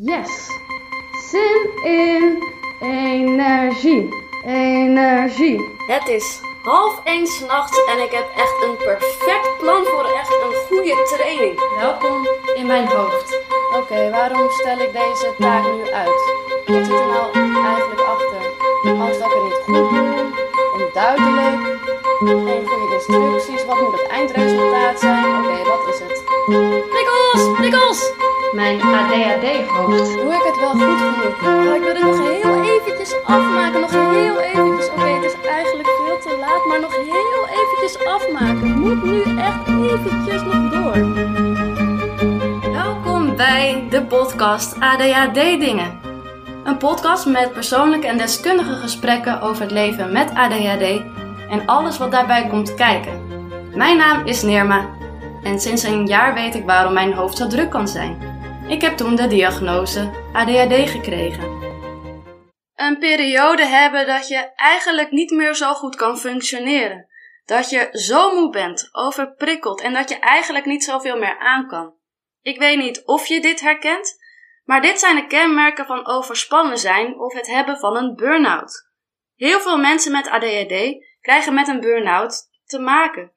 Yes. Zin in energie. Energie. Het is half één s'nachts en ik heb echt een perfect plan voor echt een goede training. Welkom in mijn hoofd. Oké, waarom stel ik deze taak nu uit? Wat zit er nou eigenlijk achter? Als dat ik het niet goed onduidelijk, geen goede instructies, wat moet het eindresultaat zijn? Oké, wat is het? Prikkels, prikkels! Mijn ADHD-hoofd. Doe ik het wel goed genoeg? Oh, ik wil dit nog heel eventjes afmaken, nog heel eventjes. Oké, het is eigenlijk veel te laat, maar nog heel eventjes afmaken. Moet nu echt eventjes nog door. Welkom bij de podcast ADHD Dingen. Een podcast met persoonlijke en deskundige gesprekken over het leven met ADHD en alles wat daarbij komt kijken. Mijn naam is Nirma en sinds een jaar weet ik waarom mijn hoofd zo druk kan zijn. Ik heb toen de diagnose ADHD gekregen. Een periode hebben dat je eigenlijk niet meer zo goed kan functioneren. Dat je zo moe bent, overprikkeld en dat je eigenlijk niet zoveel meer aan kan. Ik weet niet of je dit herkent, maar dit zijn de kenmerken van overspannen zijn of het hebben van een burn-out. Heel veel mensen met ADHD krijgen met een burn-out te maken.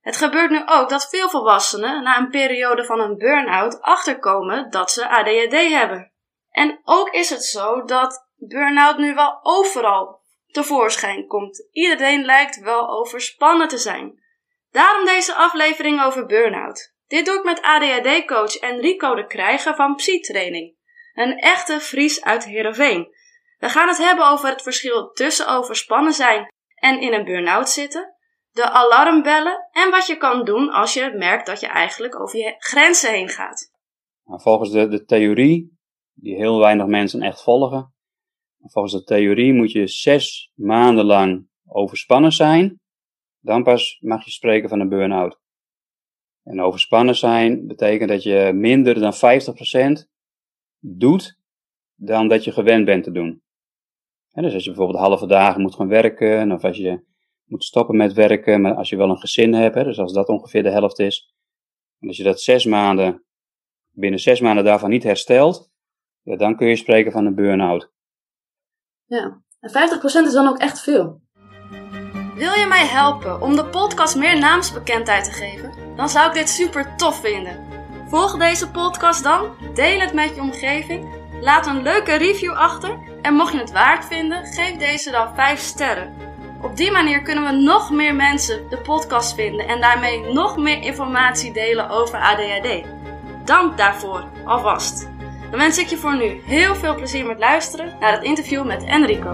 Het gebeurt nu ook dat veel volwassenen na een periode van een burn-out achterkomen dat ze ADHD hebben. En ook is het zo dat burn-out nu wel overal tevoorschijn komt. Iedereen lijkt wel overspannen te zijn. Daarom deze aflevering over burn-out. Dit doe ik met ADHD-coach Enrico de Krijger van Psytraining. Een echte Fries uit Heerenveen. We gaan het hebben over het verschil tussen overspannen zijn en in een burn-out zitten de alarmbellen en wat je kan doen als je merkt dat je eigenlijk over je grenzen heen gaat. Nou, volgens de, de theorie, die heel weinig mensen echt volgen, volgens de theorie moet je zes maanden lang overspannen zijn, dan pas mag je spreken van een burn-out. En overspannen zijn betekent dat je minder dan 50% doet dan dat je gewend bent te doen. dus als je bijvoorbeeld halve dagen moet gaan werken, of als je moet stoppen met werken, maar als je wel een gezin hebt, hè, dus als dat ongeveer de helft is, en als je dat zes maanden, binnen zes maanden daarvan niet herstelt, ja, dan kun je spreken van een burn-out. Ja, en 50% is dan ook echt veel. Wil je mij helpen om de podcast meer naamsbekendheid te geven? Dan zou ik dit super tof vinden. Volg deze podcast dan, deel het met je omgeving, laat een leuke review achter en mocht je het waard vinden, geef deze dan 5 sterren. Op die manier kunnen we nog meer mensen de podcast vinden en daarmee nog meer informatie delen over ADHD. Dank daarvoor alvast. Dan wens ik je voor nu heel veel plezier met luisteren naar het interview met Enrico.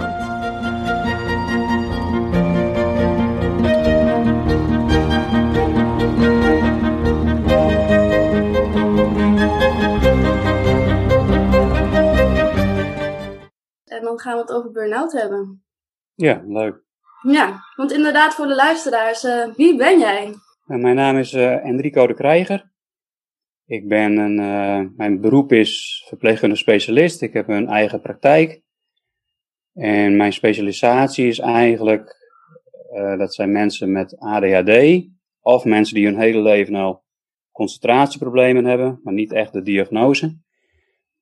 En dan gaan we het over burn-out hebben. Ja, leuk. Ja, want inderdaad voor de luisteraars, uh, wie ben jij? Nou, mijn naam is uh, Enrico de Krijger. Ik ben een, uh, mijn beroep is verpleegkundige specialist. Ik heb een eigen praktijk. En mijn specialisatie is eigenlijk, dat zijn mensen met ADHD. Of mensen die hun hele leven al concentratieproblemen hebben, maar niet echt de diagnose.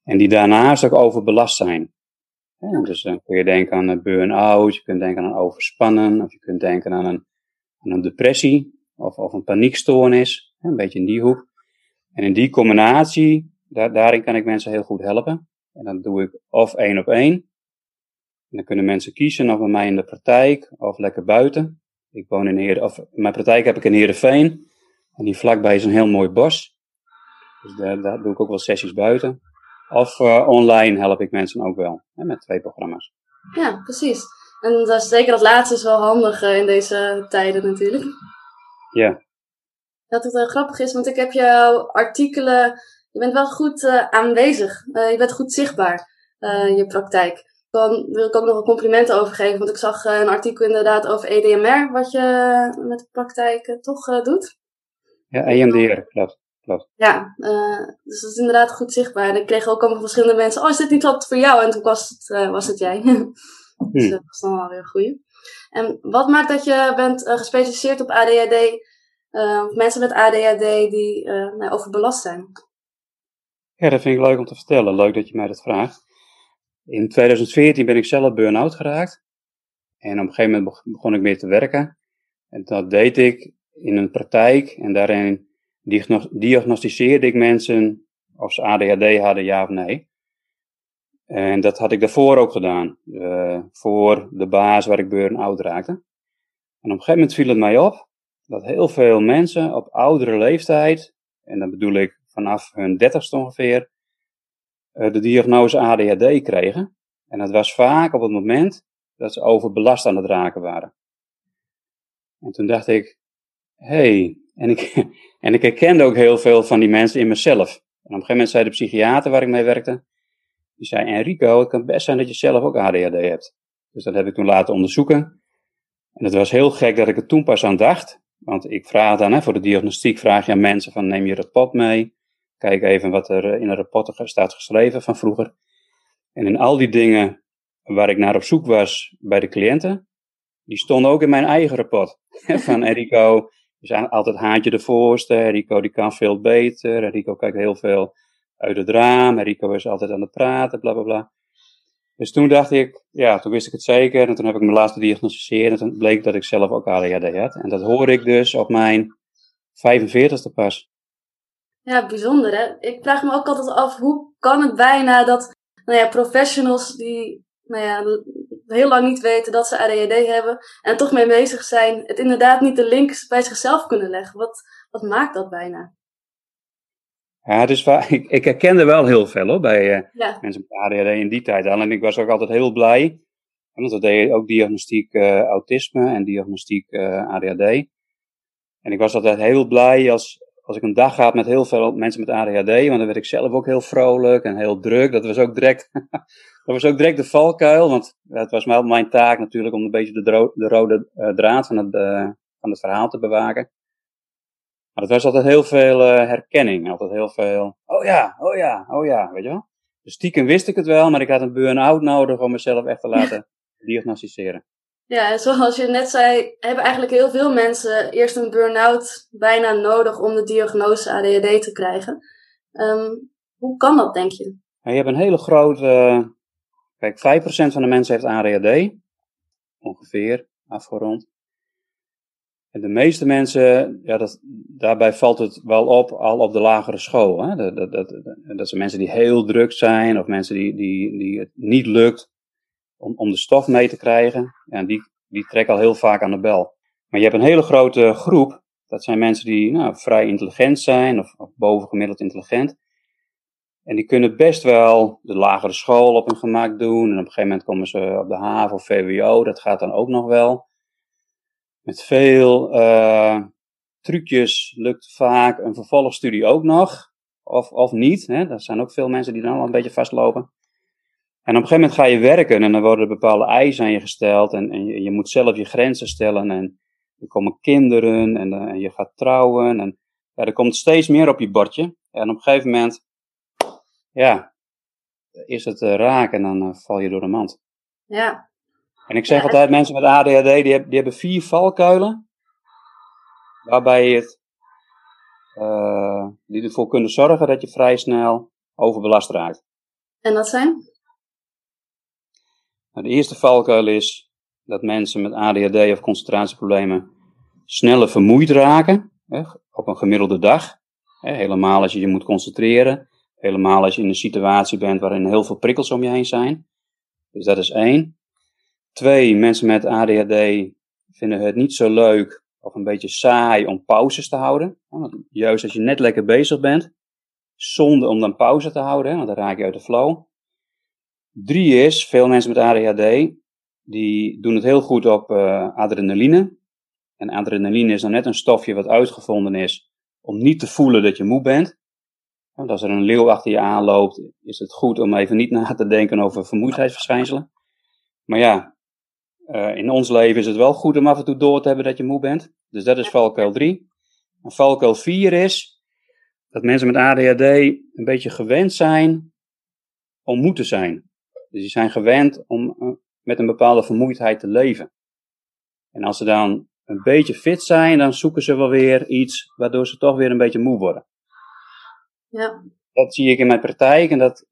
En die daarnaast ook overbelast zijn dus dan kun je denken aan een burn-out, je kunt denken aan overspannen, of je kunt denken aan een, aan een depressie of, of een paniekstoornis, een beetje in die hoek. En in die combinatie, daar, daarin kan ik mensen heel goed helpen. En dan doe ik of één op één. En dan kunnen mensen kiezen of bij mij in de praktijk of lekker buiten. Ik woon in Heer, of mijn praktijk heb ik in Heerenveen. En die vlakbij is een heel mooi bos. Dus daar, daar doe ik ook wel sessies buiten. Of uh, online help ik mensen ook wel, hè, met twee programma's. Ja, precies. En dat is, zeker dat laatste is wel handig uh, in deze tijden natuurlijk. Ja. Dat het uh, grappig is, want ik heb jouw artikelen, je bent wel goed aanwezig. je bent goed zichtbaar in je praktijk. Dan wil ik ook nog een compliment overgeven, want ik zag een artikel inderdaad over EDMR, wat je met de praktijk toch doet. Ja, EMDR, klopt klopt. Ja, uh, dus dat is inderdaad goed zichtbaar. En ik kreeg ook allemaal verschillende mensen, oh is dit niet wat voor jou? En toen was het, uh, was het jij. dus dat was dan wel weer een goeie. En wat maakt dat je bent uh, gespecialiseerd op ADHD, mensen met ADHD die overbelast zijn? Ja, dat vind ik leuk om te vertellen. Leuk dat je mij dat vraagt. In 2014 ben ik zelf burn-out geraakt. En op een gegeven moment begon ik meer te werken. En dat deed ik in een praktijk. En daarin diagnosticeerde ik mensen of ze ADHD hadden, ja of nee. En dat had ik daarvoor ook gedaan. Uh, voor de baas waar ik burn-out raakte. En op een gegeven moment viel het mij op dat heel veel mensen op oudere leeftijd, en dan bedoel ik vanaf hun dertigste ongeveer, uh, de diagnose ADHD kregen. En dat was vaak op het moment dat ze overbelast aan het raken waren. En toen dacht ik, hey, en ik, en ik herkende ook heel veel van die mensen in mezelf. En op een gegeven moment zei de psychiater waar ik mee werkte, die zei, Enrico, het kan best zijn dat je zelf ook ADHD hebt. Dus dat heb ik toen laten onderzoeken. En het was heel gek dat ik er toen pas aan dacht. Want ik vraag dan, hè, voor de diagnostiek vraag je aan mensen van, neem je rapport mee. Kijk even wat er in een rapport staat geschreven van vroeger. En in al die dingen waar ik naar op zoek was bij de cliënten, die stonden ook in mijn eigen rapport. van Enrico, is altijd haantje de voorste, Enrico die kan veel beter, Enrico kijkt heel veel uit het raam, Enrico is altijd aan het praten, bla bla bla. Dus toen dacht ik, ja, toen wist ik het zeker. En toen heb ik me laatst gediagnosticeerd. En toen bleek dat ik zelf ook ADHD had. En dat hoorde ik dus op mijn 45ste pas. Ja, bijzonder hè. Ik vraag me ook altijd af, hoe kan het bijna dat nou ja, professionals die nou ja, heel lang niet weten dat ze ADHD hebben en toch mee bezig zijn, het inderdaad niet de link bij zichzelf kunnen leggen. Wat, wat maakt dat bijna? Ja, dus waar, ik, ik herkende wel heel veel hoor, bij uh, mensen met ADHD in die tijd al. En ik was ook altijd heel blij, want we deden ook diagnostiek uh, autisme en diagnostiek uh, ADHD. En ik was altijd heel blij als, als ik een dag had met heel veel mensen met ADHD, want dan werd ik zelf ook heel vrolijk en heel druk. Dat was ook direct Dat was ook direct de valkuil, want het was wel mijn taak natuurlijk om een beetje de, de rode uh, draad van het, uh, van het verhaal te bewaken. Maar het was altijd heel veel uh, herkenning, altijd heel veel, oh ja, oh ja, oh ja, weet je wel. Dus stiekem wist ik het wel, maar ik had een burn-out nodig om mezelf echt te laten diagnosticeren. Ja, zoals je net zei, hebben eigenlijk heel veel mensen eerst een burn-out bijna nodig om de diagnose ADHD te krijgen. Um, hoe kan dat, denk je? Je hebt een hele grote Kijk, 5% van de mensen heeft ADHD, ongeveer, afgerond. En de meeste mensen, ja, dat, daarbij valt het wel op, al op de lagere school. Hè? Dat, dat, dat, dat zijn mensen die heel druk zijn, of mensen die, die, die het niet lukt om, om de stof mee te krijgen. En die, die trekken al heel vaak aan de bel. Maar je hebt een hele grote groep, dat zijn mensen die nou, vrij intelligent zijn, of, bovengemiddeld intelligent. En die kunnen best wel de lagere school op hun gemak doen. En op een gegeven moment komen ze op de haven of VWO. Dat gaat dan ook nog wel. Met veel uh, trucjes lukt vaak een vervolgstudie ook nog. Of, of niet. Hè? Er zijn ook veel mensen die dan al een beetje vastlopen. En op een gegeven moment ga je werken en dan worden bepaalde eisen aan je gesteld. En, en je, je, moet zelf je grenzen stellen. En er komen kinderen en, en je gaat trouwen. En ja, er komt steeds meer op je bordje. En op een gegeven moment ja, is het uh, raak en dan uh, val je door de mand. Ja. En ik zeg altijd, mensen met ADHD, die, hebben, die hebben vier valkuilen, waarbij je het, uh, die ervoor kunnen zorgen dat je vrij snel overbelast raakt. En dat zijn? Nou, de eerste valkuil is dat mensen met ADHD of concentratieproblemen sneller vermoeid raken, hè, op een gemiddelde dag. Hè, helemaal als je je moet concentreren. Helemaal als je in een situatie bent waarin heel veel prikkels om je heen zijn. Dus dat is één. Twee, mensen met ADHD vinden het niet zo leuk of een beetje saai om pauzes te houden. Juist als je net lekker bezig bent, zonde om dan pauze te houden, want dan raak je uit de flow. Drie is, veel mensen met ADHD, die doen het heel goed op uh, adrenaline. En adrenaline is dan net een stofje wat uitgevonden is om niet te voelen dat je moe bent. Want als er een leeuw achter je aanloopt, is het goed om even niet na te denken over vermoeidheidsverschijnselen. Maar ja, uh, in ons leven is het wel goed om af en toe door te hebben dat je moe bent. Dus dat is valkuil 3. En valkuil 4 is dat mensen met ADHD een beetje gewend zijn om moe te zijn. Dus die zijn gewend om uh, met een bepaalde vermoeidheid te leven. En als ze dan een beetje fit zijn, dan zoeken ze wel weer iets waardoor ze toch weer een beetje moe worden. Ja. dat zie ik in mijn praktijk en dat,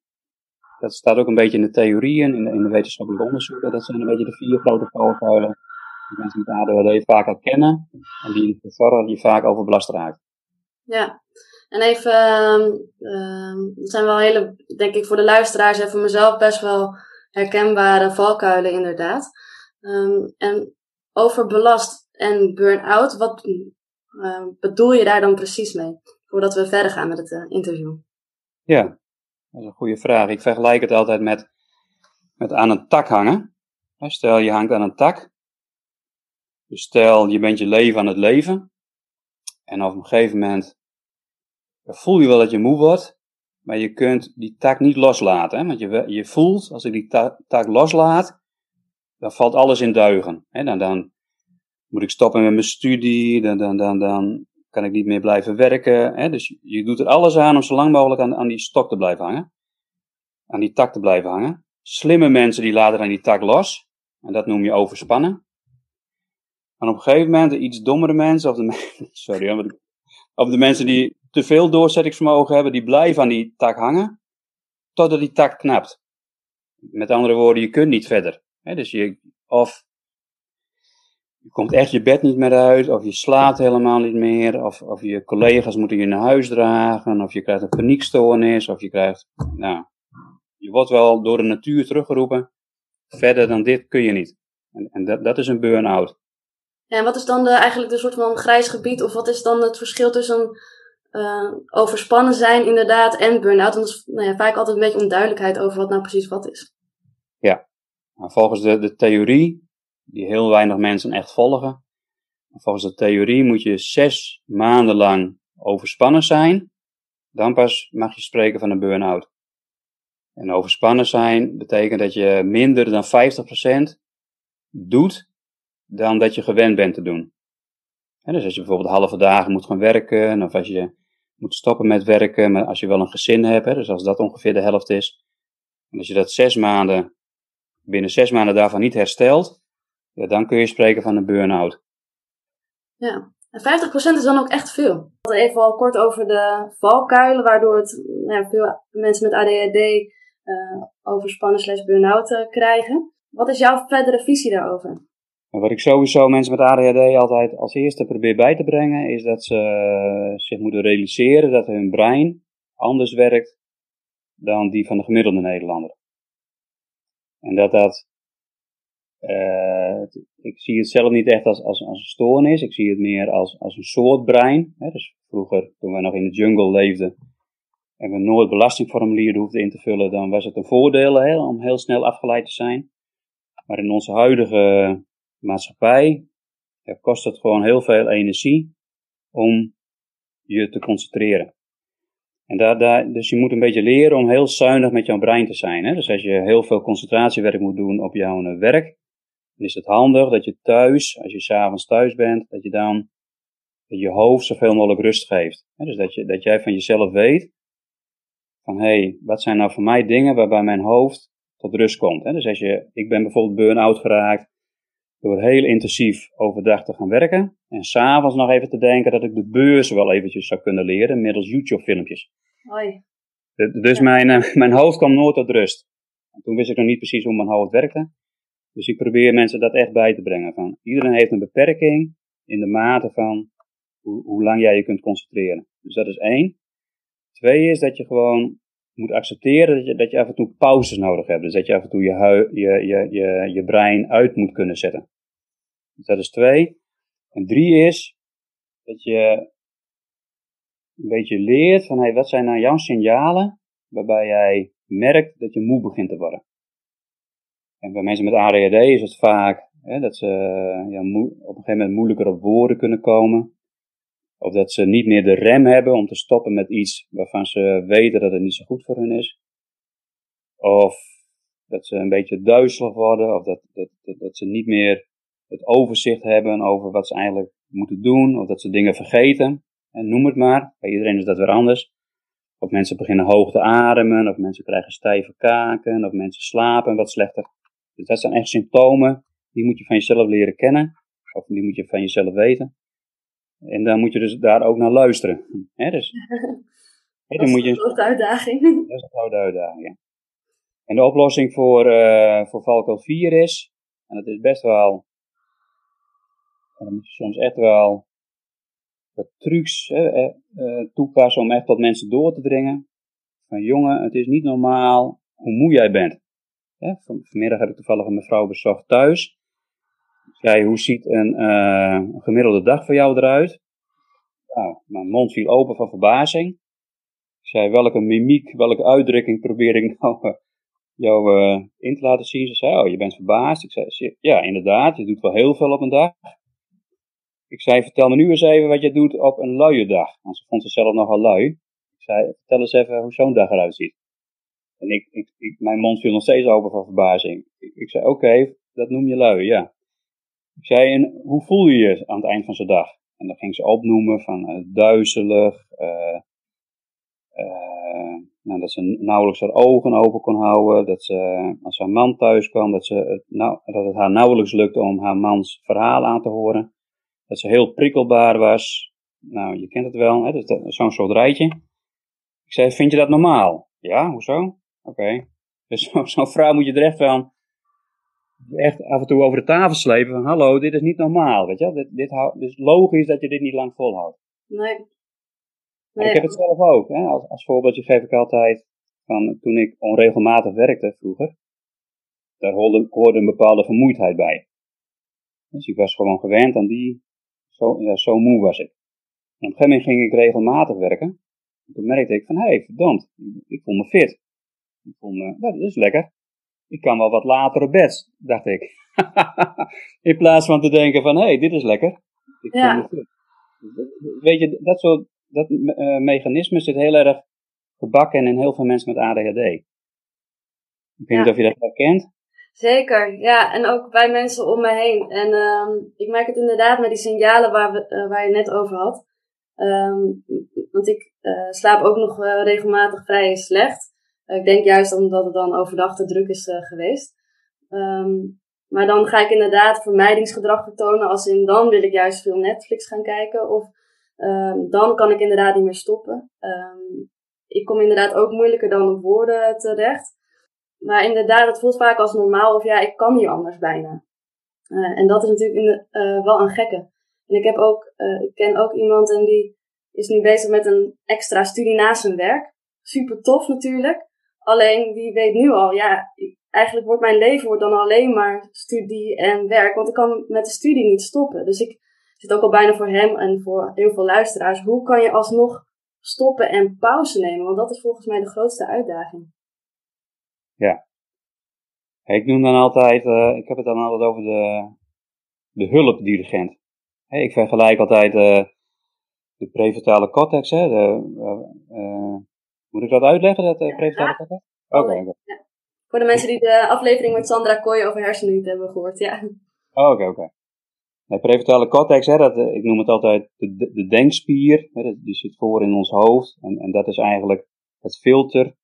dat staat ook een beetje in de theorieën, in de, in de wetenschappelijke onderzoeken. Dat zijn een beetje de vier grote valkuilen die mensen met ADHD vaak herkennen en die ervoor zorgen dat je vaak overbelast raakt. Ja, en even, dat zijn wel hele, denk ik voor de luisteraars en voor mezelf best wel herkenbare valkuilen inderdaad. Um, en overbelast en burn-out, wat bedoel je daar dan precies mee? Voordat we verder gaan met het uh, interview. Ja, dat is een goede vraag. Ik vergelijk het altijd met, met aan een tak hangen. Stel je hangt aan een tak. Dus stel je bent je leven aan het leven. En op een gegeven moment voel je wel dat je moe wordt. Maar je kunt die tak niet loslaten. Hè? Want je, je voelt, als ik die tak loslaat, dan valt alles in duigen. Hè? Dan, dan moet ik stoppen met mijn studie, dan, dan, dan, dan kan ik niet meer blijven werken. Hè? Dus je doet er alles aan om zo lang mogelijk aan, aan die stok te blijven hangen. Aan die tak te blijven hangen. Slimme mensen die laten dan die tak los. En dat noem je overspannen. En op een gegeven moment de iets dommere mensen, of de, sorry, of de mensen die te veel doorzettingsvermogen hebben, die blijven aan die tak hangen. Totdat die tak knapt. Met andere woorden, je kunt niet verder. dus je, of je komt echt je bed niet meer uit, of je slaapt helemaal niet meer, of, of je collega's moeten je naar huis dragen, of je krijgt een paniekstoornis, of je krijgt, nou, je wordt wel door de natuur teruggeroepen. Verder dan dit kun je niet. En, en dat, dat is een burn-out. En wat is dan de, eigenlijk de soort van grijs gebied, of wat is dan het verschil tussen uh, overspannen zijn inderdaad en burn-out? Want er is nou ja, vaak altijd een beetje onduidelijkheid over wat nou precies wat is. Ja, nou, volgens de, de theorie die heel weinig mensen echt volgen. Volgens de theorie moet je zes maanden lang overspannen zijn. Dan pas mag je spreken van een burn-out. En overspannen zijn betekent dat je minder dan 50% doet dan dat je gewend bent te doen. dus als je bijvoorbeeld halve dagen moet gaan werken, of als je moet stoppen met werken, maar als je wel een gezin hebt, dus als dat ongeveer de helft is, en als je dat zes maanden, binnen zes maanden daarvan niet herstelt, ja, dan kun je spreken van een burn-out. Ja, en 50% is dan ook echt veel. Even al kort over de valkuilen, waardoor het, nou, veel mensen met ADHD eh, overspannen slash burn-out uh, krijgen. Wat is jouw verdere visie daarover? Wat ik sowieso mensen met ADHD altijd als eerste probeer bij te brengen, is dat ze uh, zich moeten realiseren dat hun brein anders werkt dan die van de gemiddelde Nederlander. En dat dat uh, ik zie het zelf niet echt als, als, als een stoornis. Ik zie het meer als, als een soort brein. Hè. Dus vroeger, toen we nog in de jungle leefden en we nooit belastingformulieren hoefden in te vullen, dan was het een voordeel om heel snel afgeleid te zijn. Maar in onze huidige maatschappij kost het gewoon heel veel energie om je te concentreren. En daar, daar, dus je moet een beetje leren om heel zuinig met jouw brein te zijn. Hè? Dus als je heel veel concentratiewerk moet doen op jouw eh, werk, dan is het handig dat je thuis, als je s'avonds thuis bent, dat je dan je hoofd zoveel mogelijk rust geeft. Dus dat, je, dat jij van jezelf weet van hé, hey, wat zijn nou voor mij dingen waarbij mijn hoofd tot rust komt. Dus als je, ik ben bijvoorbeeld burn-out geraakt door heel intensief overdag te gaan werken en s'avonds nog even te denken dat ik de beurs wel eventjes zou kunnen leren middels YouTube filmpjes. Hoi. Dus mijn, eh, mijn hoofd kwam nooit tot rust. En toen wist ik nog niet precies hoe mijn hoofd werkte. Dus ik probeer mensen dat echt bij te brengen. Van, iedereen heeft een beperking in de mate van hoe, hoe lang jij je kunt concentreren. Dus dat is één. Twee is dat je gewoon moet accepteren dat je, dat je af en toe pauzes nodig hebt. Dus dat je af en toe je, je, je, je, je brein uit moet kunnen zetten. Dus dat is twee. En drie is dat je een beetje leert van hey, wat zijn nou jouw signalen waarbij jij merkt dat je moe begint te worden. En bij mensen met ADHD is het vaak hè, dat ze ja, op een gegeven moment moeilijker op woorden kunnen komen. Of dat ze niet meer de rem hebben om te stoppen met iets waarvan ze weten dat het niet zo goed voor hun is. Of dat ze een beetje duizelig worden. Of dat, dat, dat, dat ze niet meer het overzicht hebben over wat ze eigenlijk moeten doen. Of dat ze dingen vergeten. En noem het maar. Bij iedereen is dat weer anders. Of mensen beginnen hoog te ademen. Of mensen krijgen stijve kaken. Of mensen slapen wat slechter. Dus dat zijn echt symptomen, die moet je van jezelf leren kennen, of die moet je van jezelf weten. En dan moet je dus daar ook naar luisteren. Hè? Dus, Hè, Dat is een grote uitdaging. Dat is een grote uitdaging, ja. En de oplossing voor, eh voor valkuil 4 is, en dat is best wel, dan moet je soms echt wel wat trucs hè, eh, eh, toepassen om echt tot mensen door te dringen. Van jongen, het is niet normaal hoe moe jij bent. Vanmiddag heb ik toevallig een mevrouw bezocht thuis. Zei, hoe ziet een, eh, een gemiddelde dag voor jou eruit? Nou, mijn mond viel open van verbazing. Ik zei, welke mimiek, welke uitdrukking probeer ik nou jou in te laten zien? Ze zei, oh, je bent verbaasd. Ik zei, ja, inderdaad, je doet wel heel veel op een dag. Ik zei, vertel me nu eens even wat je doet op een luie dag. Want ze vond zichzelf nogal lui. Ik zei, vertel eens even hoe zo'n dag eruit ziet. En ik, ik, mijn mond viel nog steeds open van verbazing. Ik, ik zei, oké, dat noem je lui, ja. Ik zei, en hoe voel je je aan het eind van zo'n dag? En dan ging ze opnoemen van eh, duizelig, eh, eh, nou, dat ze nauwelijks haar ogen open kon houden, dat ze, als haar man thuis kwam, dat, ze het, nou, dat het haar nauwelijks lukte om haar mans verhaal aan te horen. Dat ze heel prikkelbaar was. Nou, je kent het wel, hè? dat is zo'n soort rijtje. Ik zei, vind je dat normaal? Ja, hoezo? Oké. Dus zo- zo'n vrouw moet je er echt van, echt af en toe over de tafel slepen van, hallo, dit is niet normaal, weet je wel? Dit, dit dus logisch dat je dit niet lang volhoudt. Nee. Nee, ik heb het zelf ook. Hè? Als, als voorbeeldje geef ik altijd van toen ik onregelmatig werkte vroeger. Daar hoorde, hoorde een bepaalde vermoeidheid bij. Dus ik was gewoon gewend aan die, zo, ja, zo moe was ik. En op een gegeven moment ging ik regelmatig werken. En toen merkte ik van, hé, hey, verdomd, ik voel me fit. Ik voel me, dat is lekker. Ik kan wel wat later op bed, dacht ik. In plaats van te denken van, hé, hey, dit is lekker. Ik Ja. voel me fit. Weet je, dat soort dat eh, mechanisme zit heel erg gebakken in heel veel mensen met ADHD. Ik weet Ja. niet of je dat herkent. Zeker, ja. En ook bij mensen om me heen. En ehm, ik merk het inderdaad met die signalen waar, we, eh, waar je net over had. Ehm, want ik eh, slaap ook nog eh, regelmatig vrij slecht. Ik denk juist omdat het dan overdag te druk is geweest. Ehm, maar dan ga ik inderdaad vermijdingsgedrag vertonen. Als in dan wil ik juist veel Netflix gaan kijken. Of dan kan ik inderdaad niet meer stoppen. Ik kom inderdaad ook moeilijker dan op woorden terecht. Maar inderdaad, het voelt vaak als normaal of ja, ik kan niet anders bijna. Eh, en dat is natuurlijk eh, wel een gekke. En ik heb ook, eh, ik ken ook iemand en die is nu bezig met een extra studie naast zijn werk. Super tof natuurlijk. Alleen die weet nu al, ja, eigenlijk wordt mijn leven wordt dan alleen maar studie en werk. Want ik kan met de studie niet stoppen. Dus ik zit ook al bijna voor hem en voor heel veel luisteraars. Hoe kan je alsnog stoppen en pauze nemen? Want dat is volgens mij de grootste uitdaging. Hey, Ik noem dan altijd, eh, ik heb het dan altijd over de, de hulpdirigent. Hey, ik vergelijk altijd eh, de prefrontale cortex. Hè, de, eh, moet ik dat uitleggen, dat uh, prefrontale Ja. cortex? Oké. Voor de mensen die de aflevering met Sandra Kooi over hersenen niet hebben gehoord, ja. Oké, oké. De prefrontale cortex, hè, dat, ik noem het altijd de, de, de denkspier. Hè, die zit voor in ons hoofd. En, en dat is eigenlijk het filter.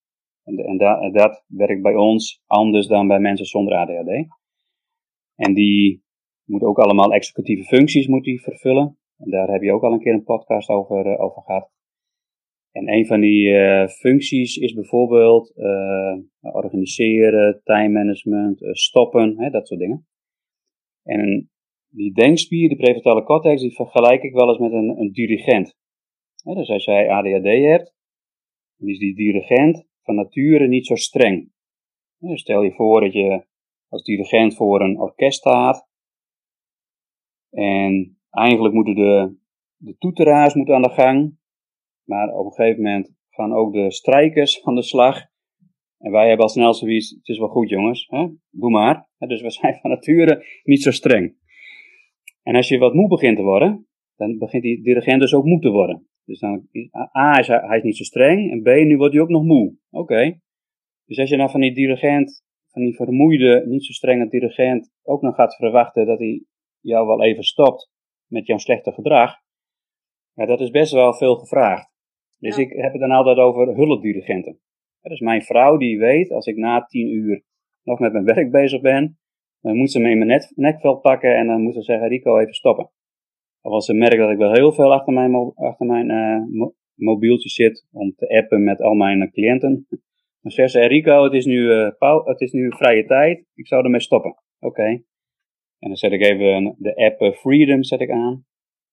En, de- en, da- en dat werkt bij ons anders dan bij mensen zonder ADHD. En die moet ook allemaal executieve functies moet die vervullen. En daar heb je ook al een keer een podcast over, eh, over gehad. En een van die eh, functies is bijvoorbeeld eh, organiseren, time management, stoppen, hè, dat soort dingen. En die denkspier, die prefrontale cortex, die vergelijk ik wel eens met een, een dirigent. Hè, dus als jij ADHD hebt, dan is die dirigent van nature niet zo streng. Stel je voor dat je als dirigent voor een orkest staat. En eigenlijk moeten de, de toeteraars moeten aan de gang. Maar op een gegeven moment gaan ook de strijkers aan de slag. En wij hebben al snel zoiets, het is wel goed jongens, hè? doe maar. Dus we zijn van nature niet zo streng. En als je wat moe begint te worden, dan begint die dirigent dus ook moe te worden. Dus dan, is- A, is hij, hij is niet zo streng, en B, nu wordt hij ook nog moe. Oké. Dus als je dan van die dirigent, van die vermoeide, niet zo strenge dirigent, ook nog gaat verwachten dat hij jou wel even stopt met jouw slechte gedrag, ja, dat is best wel veel gevraagd. Dus Ja. ik heb het dan altijd over hulpdirigenten. Ja, dus mijn vrouw die weet, als ik na tien uur nog met mijn werk bezig ben, dan moet ze me in mijn net, nekveld pakken en dan moet ze zeggen, Rico, even stoppen. Of als ze merkt dat ik wel heel veel achter mijn, achter mijn, eh, mo- mobieltje zit om te appen met al mijn cliënten. Dan zegt ze, Rico, het is, nu, uh, het is nu vrije tijd, ik zou ermee stoppen. Oké. En dan zet ik even de app Freedom zet ik aan.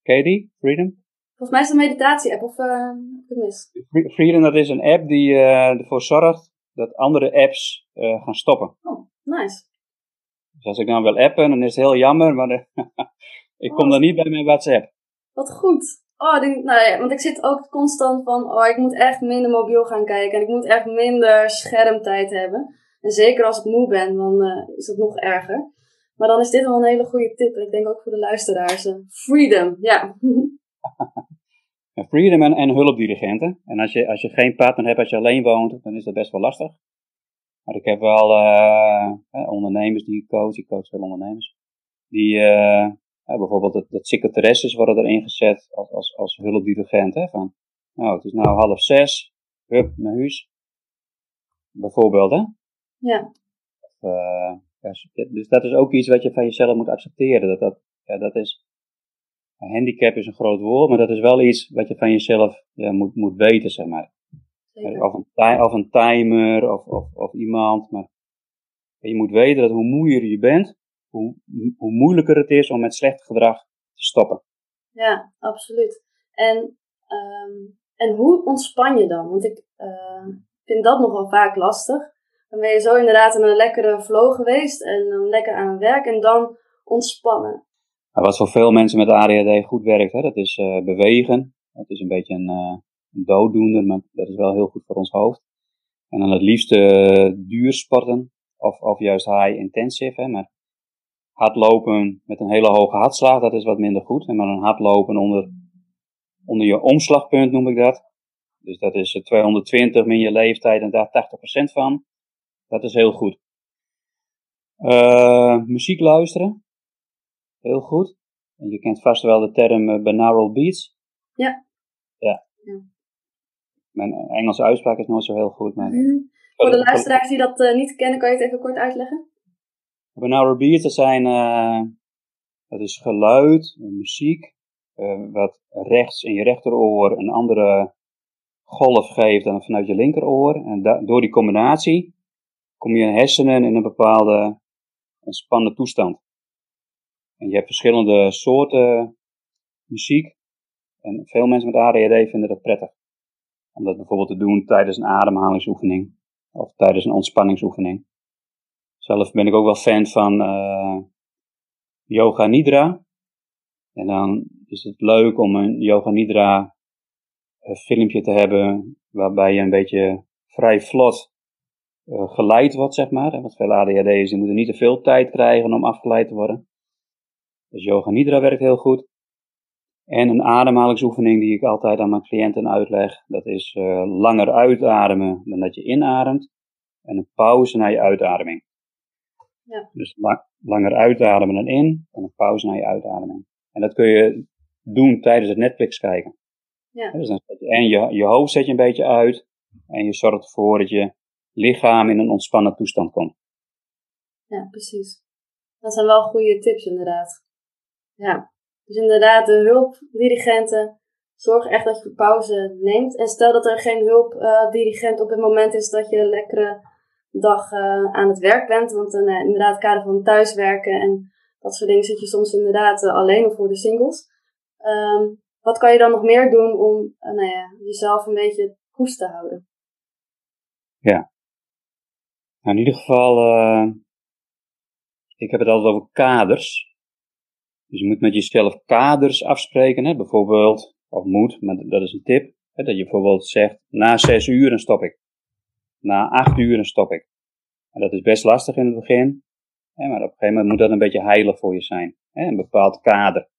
Ken je die? Freedom? Volgens mij is het een meditatie-app, of uh, mis? Freedom, dat is een app die uh, ervoor zorgt dat andere apps uh, gaan stoppen. Oh, nice. Dus als ik dan wil appen, dan is het heel jammer, maar ik kom oh. dan niet bij mijn WhatsApp. Wat goed. Oh, die, nou ja, want ik zit ook constant van, oh, ik moet echt minder mobiel gaan kijken en ik moet echt minder schermtijd hebben. En zeker als ik moe ben, dan is het nog erger. Maar dan is dit wel een hele goede tip. En ik denk ook voor de luisteraars. freedom, ja. freedom en, en hulpdirigenten. En als je, als je geen partner hebt, als je alleen woont, dan is dat best wel lastig. Maar ik heb wel uh, ondernemers die ik coach, ik coach veel ondernemers, die uh, bijvoorbeeld dat, dat secretaresses worden erin gezet als, als, als hulpdirigent. Hè, van, nou, het is nou half zes, hup, naar huis. Bijvoorbeeld, hè? Ja. Of, uh, ja. Dus dat is ook iets wat je van jezelf moet accepteren. Dat, dat, ja, dat is, een handicap is een groot woord, maar dat is wel iets wat je van jezelf ja, moet, moet weten, zeg maar. Of een, of een timer of, of, of iemand. Maar je moet weten dat hoe moeier je bent, hoe, hoe moeilijker het is om met slecht gedrag te stoppen. Ja, absoluut. En, um, en hoe ontspan je dan? Want ik uh, vind dat nogal vaak lastig. Dan ben je zo inderdaad in een lekkere flow geweest en dan lekker aan het werk en dan ontspannen. wat voor veel mensen met ADHD goed werkt, hè, dat is uh, bewegen. Het is een beetje een, uh, een dooddoener, maar dat is wel heel goed voor ons hoofd. En dan het liefste uh, duursporten, of, of juist high intensive. Hè, maar hardlopen met een hele hoge hartslag, dat is wat minder goed. En maar een hardlopen onder, onder je omslagpunt noem ik dat. Dus dat is 220 min je leeftijd en daar 80% van. Dat is heel goed. Uh, muziek luisteren. Heel goed. En je kent vast wel de term uh, binaural beats. Ja. ja. ja. Mijn Engelse uitspraak is nooit zo heel goed. Maar... Mm. Voor de luisteraars die dat uh, niet kennen, kan je het even kort uitleggen? Binaural beats, dat zijn, dat is geluid, muziek, wat rechts in je rechteroor een andere golf geeft dan vanuit je linkeroor. En door die combinatie kom je hersenen in een bepaalde ontspannen toestand. En je hebt verschillende soorten muziek. En veel mensen met ADHD vinden dat prettig. Om dat bijvoorbeeld te doen tijdens een ademhalingsoefening. Of tijdens een ontspanningsoefening. Zelf ben ik ook wel fan van uh, Yoga Nidra. En dan is het leuk om een Yoga Nidra eh, filmpje te hebben waarbij je een beetje vrij vlot uh, geleid wordt, zeg maar. Want veel ADHD'ers moeten niet te veel tijd krijgen om afgeleid te worden. Dus yoga nidra werkt heel goed. En een ademhalingsoefening die ik altijd aan mijn cliënten uitleg, dat is langer uitademen dan dat je inademt. En een pauze naar je uitademing. Ja. Dus langer uitademen dan in en een pauze naar je uitademing. En dat kun je doen tijdens het Netflix kijken. Ja. Dus dan en je, je hoofd zet je een beetje uit en je zorgt ervoor dat je lichaam in een ontspannen toestand komt. Ja, precies. Dat zijn wel goede tips inderdaad. Ja, dus inderdaad, de hulpdirigenten, zorg echt dat je pauze neemt. En stel dat er geen hulpdirigent op het moment is dat je lekkere dag uh, aan het werk bent. Want dan uh, inderdaad, het kader van thuiswerken en dat soort dingen zit je soms inderdaad uh, alleen of voor de singles. Um, wat kan je dan nog meer doen om nou ja, jezelf een beetje koest te houden? Ja, nou, in ieder geval, ik heb het altijd over kaders. Dus je moet met jezelf kaders afspreken, hè? bijvoorbeeld, of moet, maar dat is een tip. Hè? Dat je bijvoorbeeld zegt, na zes uur dan stop ik. Na acht uur stop ik. En dat is best lastig in het begin, maar op een gegeven moment moet dat een beetje heilig voor je zijn. Een bepaald kader.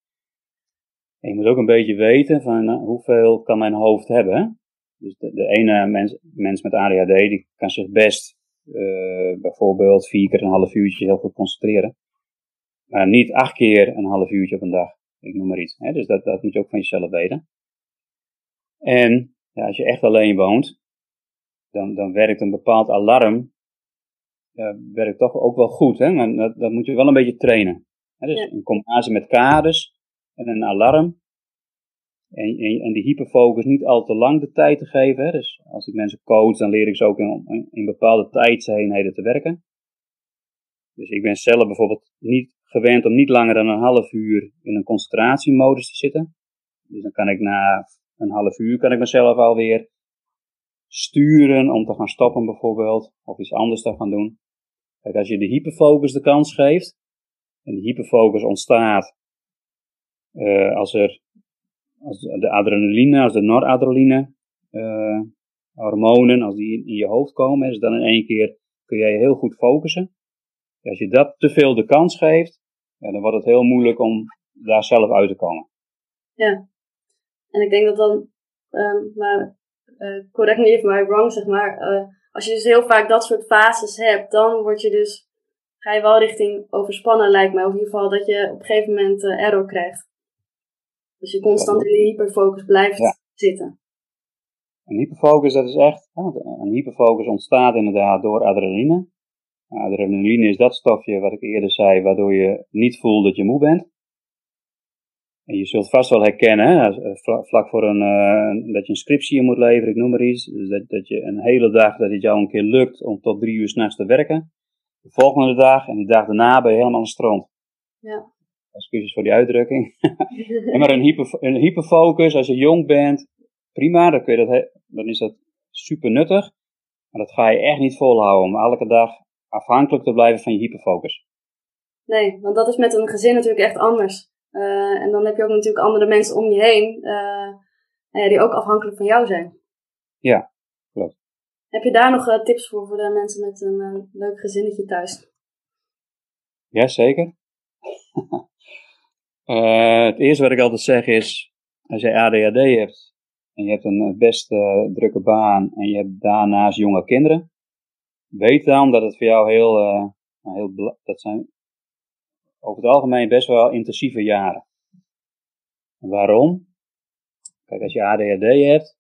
En je moet ook een beetje weten van uh, hoeveel kan mijn hoofd hebben. Dus de, ene mens, mens met ADHD die kan zich best uh, bijvoorbeeld vier keer een half uurtje heel goed concentreren. Maar niet acht keer een half uurtje op een dag. Ik noem maar iets. Dus dat, dat moet je ook van jezelf weten. En ja, als je echt alleen woont, dan, dan werkt een bepaald alarm ja, werkt toch ook wel goed. Hè? Maar dat, dat moet je wel een beetje trainen. Hè? Dus in combinatie met kaders en een alarm, En, en, en die hyperfocus niet al te lang de tijd te geven. Hè. Dus als ik mensen coach, dan leer ik ze ook in, in bepaalde tijdseenheden te werken. Dus ik ben zelf bijvoorbeeld niet gewend om niet langer dan een half uur in een concentratiemodus te zitten. Dus dan kan ik na een half uur kan ik mezelf alweer sturen om te gaan stoppen bijvoorbeeld. Of iets anders te gaan doen. Kijk, als je de hyperfocus de kans geeft. En die hyperfocus ontstaat uh, als er als de adrenaline, als de noradrenaline uh, hormonen, als die in je hoofd komen, dus dan in één keer kun jij heel goed focussen. Als je dat te veel de kans geeft, dan wordt het heel moeilijk om daar zelf uit te komen. Ja, en ik denk dat dan, um, uh, correct me if I'm wrong, zeg maar, uh, als je dus heel vaak dat soort fases hebt, dan word je dus, ga je wel richting overspannen lijkt mij, of in ieder geval dat je op een gegeven moment uh, error krijgt. Dus je constant in die hyperfocus blijft zitten. Een hyperfocus, dat is echt, een hyperfocus ontstaat inderdaad door adrenaline. Adrenaline is dat stofje wat ik eerder zei, waardoor je niet voelt dat je moe bent. En je zult vast wel herkennen, hè, eh, vlak voor een, uh, dat je een scriptie moet leveren, ik noem maar iets. Dus dat, dat je een hele dag, dat het jou een keer lukt om tot drie uur s'nachts te werken. De volgende dag en die dag daarna ben je helemaal aan strand. Ja. Excuses voor die uitdrukking. maar een, hyper, een hyperfocus, als je jong bent, prima, dan, kun je dat, dan is dat super nuttig. Maar dat ga je echt niet volhouden om elke dag afhankelijk te blijven van je hyperfocus. Nee, want dat is met een gezin natuurlijk echt anders. Uh, en dan heb je ook natuurlijk andere mensen om je heen uh, die ook afhankelijk van jou zijn. Ja, klopt. Heb je daar nog uh, tips voor voor de mensen met een leuk gezinnetje thuis? Ja, zeker. het eerste wat ik altijd zeg is, als je ADHD hebt en je hebt een best drukke baan en je hebt daarnaast jonge kinderen, weet dan dat het voor jou heel, heel dat zijn over het algemeen best wel intensieve jaren. En waarom? Kijk, als je ADHD hebt,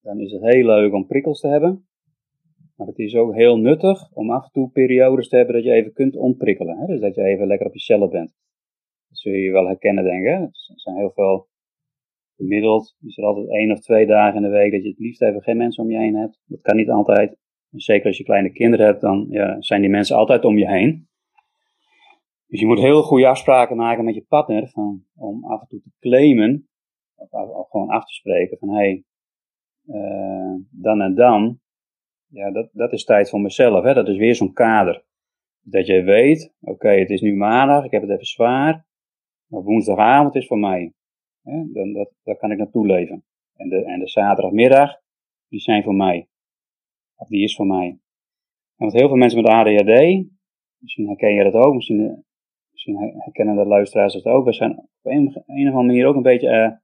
dan is het heel leuk om prikkels te hebben. Maar het is ook heel nuttig om af en toe periodes te hebben dat je even kunt ontprikkelen. Hè? Dus dat je even lekker op jezelf bent. Dat zul je wel herkennen, denk ik. Er zijn heel veel gemiddeld. Is er altijd één of twee dagen in de week dat je het liefst even geen mensen om je heen hebt. Dat kan niet altijd. En zeker als je kleine kinderen hebt, dan ja, zijn die mensen altijd om je heen. Dus je moet heel goede afspraken maken met je partner van, om af en toe te claimen, of, gewoon af te spreken van hey, uh, dan en dan, ja, dat, dat is tijd voor mezelf. Hè? Dat is weer zo'n kader. Dat je weet, oké, het is nu maandag, ik heb het even zwaar, maar woensdagavond is voor mij. Hè? Dan, dat, daar kan ik naartoe leven. En de, en de zaterdagmiddag, die zijn voor mij. Of die is voor mij. En wat heel veel mensen met ADHD, misschien herken je dat ook, misschien misschien herkennen de luisteraars het ook. We zijn op een, of andere manier ook een beetje uh,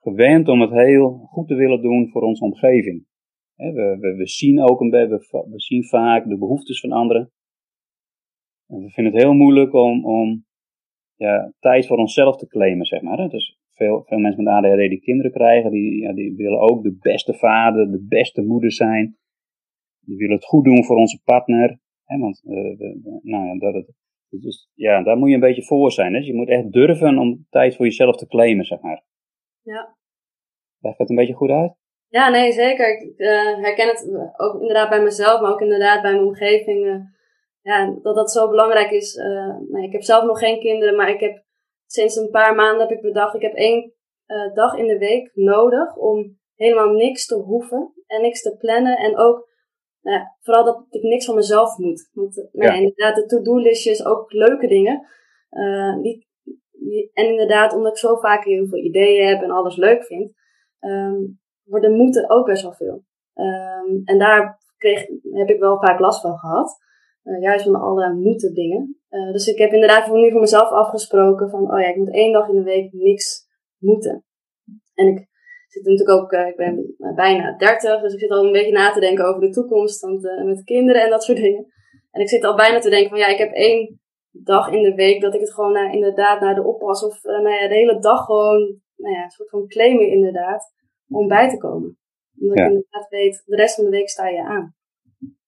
gewend om het heel goed te willen doen voor onze omgeving. we, we, zien ook een we, we, zien vaak de behoeftes van anderen. En we vinden het heel moeilijk om, om ja, tijd voor onszelf te claimen, zeg maar. Dus veel, veel mensen met ADHD die kinderen krijgen, die, ja, die willen ook de beste vader, de beste moeder zijn. Die willen het goed doen voor onze partner. Want de, nou ja, dat het dus ja, daar moet je een beetje voor zijn. Dus je moet echt durven om tijd voor jezelf te claimen, zeg maar. Ja. Legt het een beetje goed uit? Ja, nee, zeker. Ik uh, herken het ook inderdaad bij mezelf, maar ook inderdaad bij mijn omgeving. Uh, ja, dat dat zo belangrijk is. Uh, nee, ik heb zelf nog geen kinderen, maar ik heb sinds een paar maanden heb ik bedacht, ik heb één dag in de week nodig om helemaal niks te hoeven en niks te plannen. En ook nou vooral dat ik niks van mezelf moet. Want uh, nou, ja. inderdaad, de to-do-listjes, ook leuke dingen. Uh, die, die, en inderdaad, omdat ik zo vaak heel veel ideeën heb en alles leuk vind, um, worden moeten ook best wel veel. Um, en daar kreeg, heb ik wel vaak last van gehad. Uh, juist van alle moeten dingen. Uh, dus ik heb inderdaad voor nu voor mezelf afgesproken van, oh ja, ik moet één dag in de week niks moeten. En ik zit natuurlijk ook, uh, ik ben bijna 30, dus ik zit al een beetje na te denken over de toekomst want, uh, met kinderen en dat soort dingen. En ik zit al bijna te denken van ja, ik heb één dag in de week dat ik het gewoon inderdaad naar de oppas of uh, nou ja, de hele dag gewoon nou ja, een soort van claimen inderdaad om bij te komen. Omdat ja. ik inderdaad weet, de rest van de week sta je aan.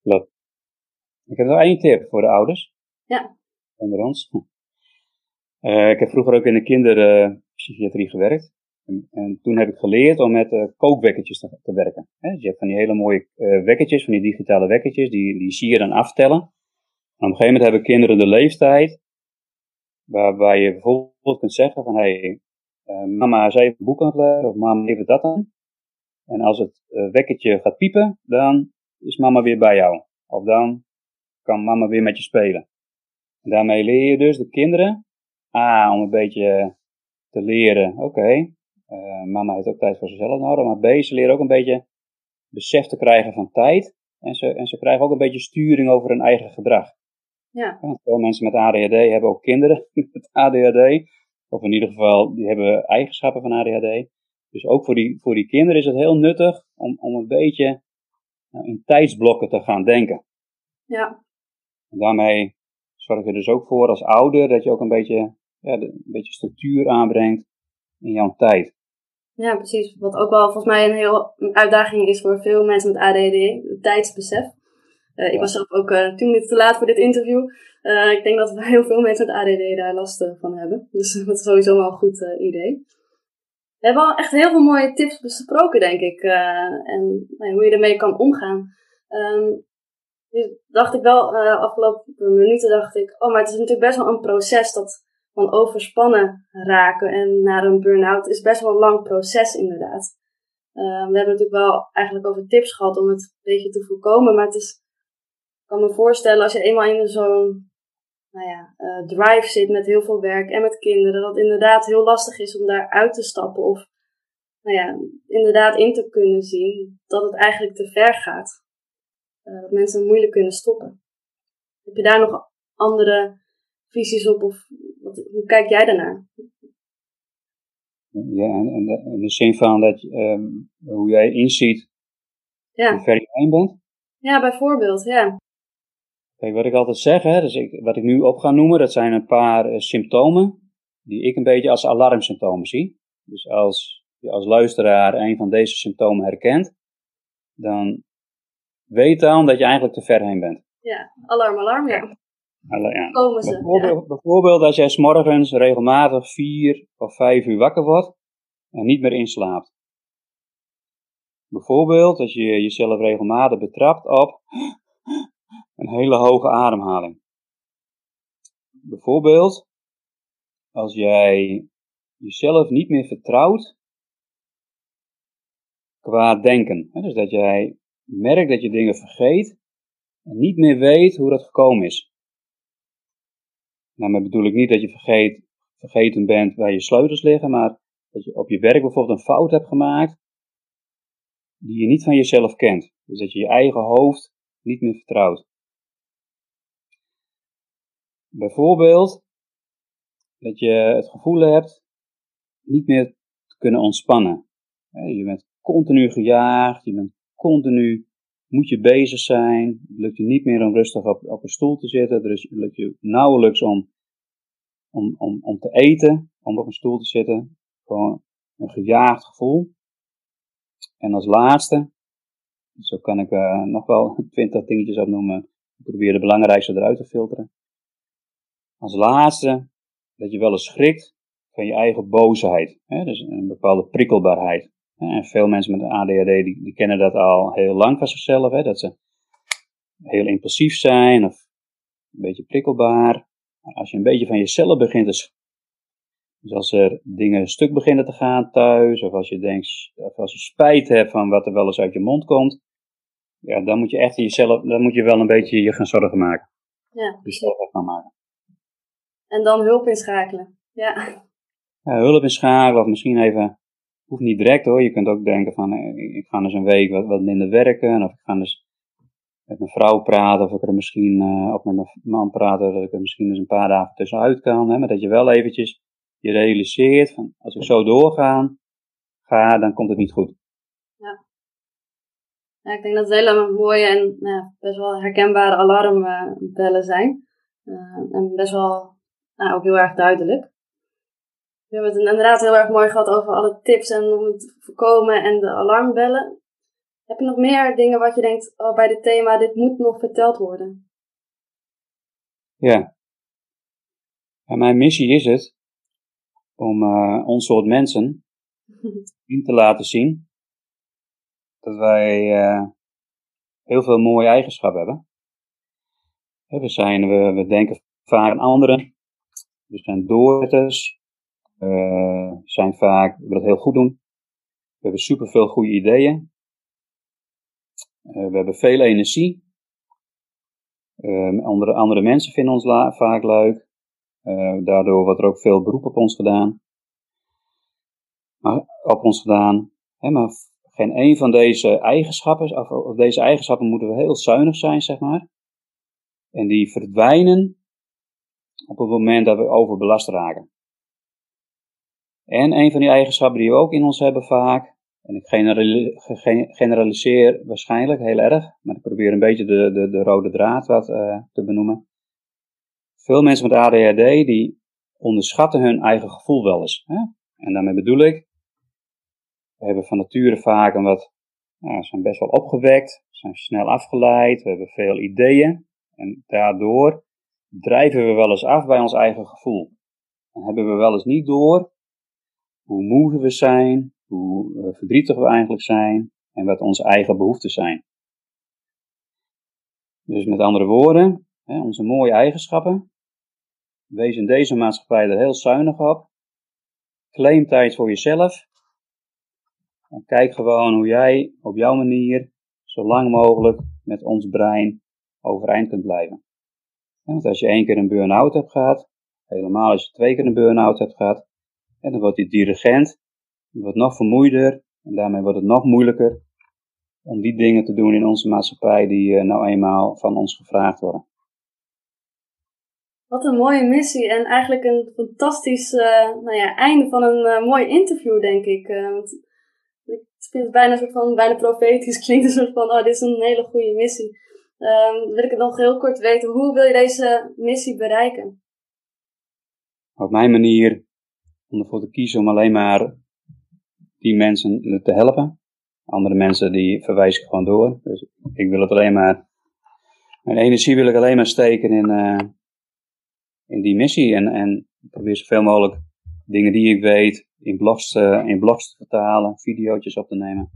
Klopt. Ik heb nog één tip voor de ouders. Ja. Onder ons. ik heb vroeger ook in de kinderpsychiatrie gewerkt. En, en toen heb ik geleerd om met uh, kookwekkertjes te, werken. Dus je hebt van die hele mooie uh, wekkertjes, van die digitale wekkertjes, die, die zie je dan aftellen. En op een gegeven moment hebben kinderen de leeftijd waarbij je bijvoorbeeld kunt zeggen van, hé, hey, uh, mama is even een boek aan het of mama even dat aan. En als het wekkertje gaat piepen, dan is mama weer bij jou. Of dan kan mama weer met je spelen. En daarmee leer je dus de kinderen, A, om een beetje te leren, oké, uh, mama heeft ook tijd voor zichzelf nodig, maar B, ze leren ook een beetje besef te krijgen van tijd. En ze, en ze krijgen ook een beetje sturing over hun eigen gedrag. Ja. ja veel mensen met ADHD hebben ook kinderen met ADHD. Of in ieder geval, die hebben eigenschappen van ADHD. Dus ook voor die, voor die kinderen is het heel nuttig om, om een beetje nou, in tijdsblokken te gaan denken. Ja. En daarmee zorg je dus ook voor als ouder dat je ook een beetje, ja, een beetje structuur aanbrengt in jouw tijd. Ja, precies. Wat ook wel volgens mij een heel een uitdaging is voor veel mensen met ADD, het tijdsbesef. Uh, ik was zelf ook uh, tien minuten te laat voor dit interview. Uh, ik denk dat heel veel mensen met ADD daar last van hebben. Dus dat is sowieso wel een goed idee. We hebben al echt heel veel mooie tips besproken, denk ik. en nou, hoe je ermee kan omgaan. Um, dus dacht ik wel, afgelopen minuten dacht ik, oh, maar het is natuurlijk best wel een proces dat van overspannen raken en naar een burn-out is best wel een lang proces inderdaad. Uh, we hebben natuurlijk wel eigenlijk over tips gehad om het een beetje te voorkomen, maar het is, ik kan me voorstellen als je eenmaal in zo'n nou ja, uh, drive zit met heel veel werk en met kinderen, dat het inderdaad heel lastig is om daar uit te stappen of nou ja, inderdaad in te kunnen zien dat het eigenlijk te ver gaat. Uh, dat mensen moeilijk kunnen stoppen. Heb je daar nog andere visies op of wat, hoe kijk jij daarnaar? Ja, en, in de zin van dat, um, hoe jij inziet ja. hoe ver je heen bent? Ja, bijvoorbeeld, ja. Kijk, wat ik altijd zeg, hè, dus ik, wat ik nu op ga noemen, dat zijn een paar uh, symptomen die ik een beetje als alarmsymptomen zie. Dus als je als luisteraar een van deze symptomen herkent, dan weet dan dat je eigenlijk te ver heen bent. Ja, alarm, alarm, ja. Komen ze. Bijvoorbeeld, ja. bijvoorbeeld als jij s'morgens regelmatig vier of vijf uur wakker wordt en niet meer inslaapt. Bijvoorbeeld als je jezelf regelmatig betrapt op een hele hoge ademhaling. Bijvoorbeeld als jij jezelf niet meer vertrouwt qua denken. Dus dat jij merkt dat je dingen vergeet en niet meer weet hoe dat gekomen is. Daarmee bedoel ik niet dat je vergeet, vergeten bent waar je sleutels liggen, maar dat je op je werk bijvoorbeeld een fout hebt gemaakt die je niet van jezelf kent. Dus dat je je eigen hoofd niet meer vertrouwt. Bijvoorbeeld dat je het gevoel hebt niet meer te kunnen ontspannen. Je bent continu gejaagd, je bent continu moet je bezig zijn. Het lukt je niet meer om rustig op, op een stoel te zitten. Het lukt je nauwelijks om, om, om, om te eten, om op een stoel te zitten. Gewoon een gejaagd gevoel. En als laatste, zo kan ik uh, nog wel twintig dingetjes opnoemen. Ik probeer de belangrijkste eruit te filteren. Als laatste, dat je wel eens schrikt van je eigen boosheid. Hè? Dus een bepaalde prikkelbaarheid. En veel mensen met ADHD die, die kennen dat al heel lang van zichzelf. Hè, dat ze heel impulsief zijn of een beetje prikkelbaar. Maar als je een beetje van jezelf begint te dus als er dingen stuk beginnen te gaan thuis, of als je denkt, of als je spijt hebt van wat er wel eens uit je mond komt, ja, dan moet je echt jezelf, dan moet je wel een beetje je gaan zorgen maken. Ja, jezelf gaan maken. En dan hulp inschakelen. Ja. ja. Hulp inschakelen, of misschien even hoeft niet direct hoor. Je kunt ook denken van, eh, ik ga eens een week wat, wat minder werken. Of ik ga eens met mijn vrouw praten. Of ik er misschien, uh, of met mijn man praten. Dat ik er misschien eens een paar dagen tussenuit kan. Hè, maar dat je wel eventjes je realiseert van, als ik zo doorga, ga, dan komt het niet goed. Ja. ja ik denk dat het hele mooie en nou, best wel herkenbare alarmbellen zijn. Uh, en best wel, nou, ook heel erg duidelijk. We hebben het inderdaad heel erg mooi gehad over alle tips en om het voorkomen en de alarmbellen. Heb je nog meer dingen wat je denkt oh, bij dit thema, dit moet nog verteld worden? Ja. En mijn missie is het om uh, ons soort mensen in te laten zien dat wij uh, heel veel mooie eigenschappen hebben. We, zijn, we, we denken vaak aan anderen. We zijn doorzetters. We zijn vaak, we willen het heel goed doen. We hebben superveel goede ideeën. Uh, we hebben veel energie. Uh, andere, andere mensen vinden ons vaak leuk. Uh, daardoor wordt er ook veel beroep op ons gedaan. Maar, op ons gedaan. Maar geen een van deze eigenschappen, of deze eigenschappen moeten we heel zuinig zijn, zeg maar. En die verdwijnen op het moment dat we overbelast raken. En een van die eigenschappen die we ook in ons hebben vaak, en ik generaliseer waarschijnlijk heel erg, maar ik probeer een beetje de, de, de rode draad wat uh, te benoemen. Veel mensen met ADHD die onderschatten hun eigen gevoel wel eens. Hè? En daarmee bedoel ik, we hebben van nature vaak een wat, nou, zijn best wel opgewekt, zijn snel afgeleid, we hebben veel ideeën. En daardoor drijven we wel eens af bij ons eigen gevoel. Dan hebben we wel eens niet door hoe moe we zijn, hoe eh, verdrietig we eigenlijk zijn en wat onze eigen behoeften zijn. Dus met andere woorden, hè, onze mooie eigenschappen. Wees in deze maatschappij er heel zuinig op. Claim tijd voor jezelf. En kijk gewoon hoe jij op jouw manier zo lang mogelijk met ons brein overeind kunt blijven. want als je één keer een burn-out hebt gehad, helemaal als je twee keer een burn-out hebt gehad, en dan wordt die dirigent wordt nog vermoeider en daarmee wordt het nog moeilijker om die dingen te doen in onze maatschappij die uh, nou eenmaal van ons gevraagd worden. Wat een mooie missie en eigenlijk een fantastisch uh, nou ja, einde van een uh, mooi interview, denk ik. ik vind het bijna een soort van, bijna profetisch, klinkt een soort van, oh, dit is een hele goede missie. Um, wil ik het nog heel kort weten, hoe wil je deze missie bereiken? Op mijn manier, om ervoor te kiezen om alleen maar die mensen te helpen. Andere mensen die verwijs ik gewoon door. Dus ik wil het alleen maar, mijn energie wil ik alleen maar steken in, uh, in die missie. En, en probeer zoveel mogelijk dingen die ik weet in blogs, uh, in blogs te vertalen, video's op te nemen.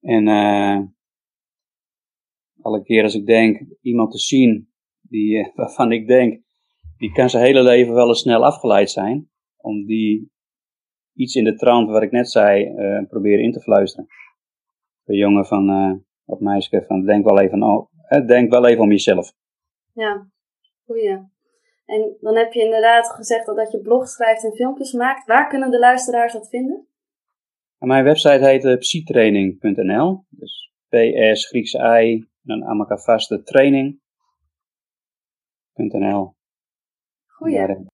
En uh, alle keer als ik denk iemand te zien die, waarvan ik denk, die kan zijn hele leven wel eens snel afgeleid zijn, om die iets in de trant wat ik net zei uh, proberen in te fluisteren. De jongen van, uh, of meisje van denk wel even, oh, denk wel even om jezelf. Ja, goeie. En dan heb je inderdaad gezegd dat, dat je blog schrijft en filmpjes maakt. Waar kunnen de luisteraars dat vinden? mijn website heet uh, psytraining.nl. Dus PS, Griekse I, en dan aan elkaar vaste training.nl. Goeie.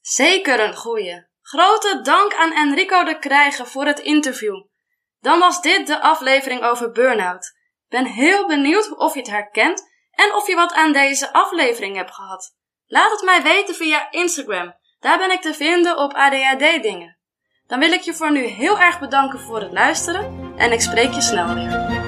Zeker een goeie. Grote dank aan Enrico de Krijger voor het interview. Dan was dit de aflevering over burn-out. Ben heel benieuwd of je het herkent en of je wat aan deze aflevering hebt gehad. Laat het mij weten via Instagram. Daar ben ik te vinden op ADHD dingen. Dan wil ik je voor nu heel erg bedanken voor het luisteren en ik spreek je snel weer.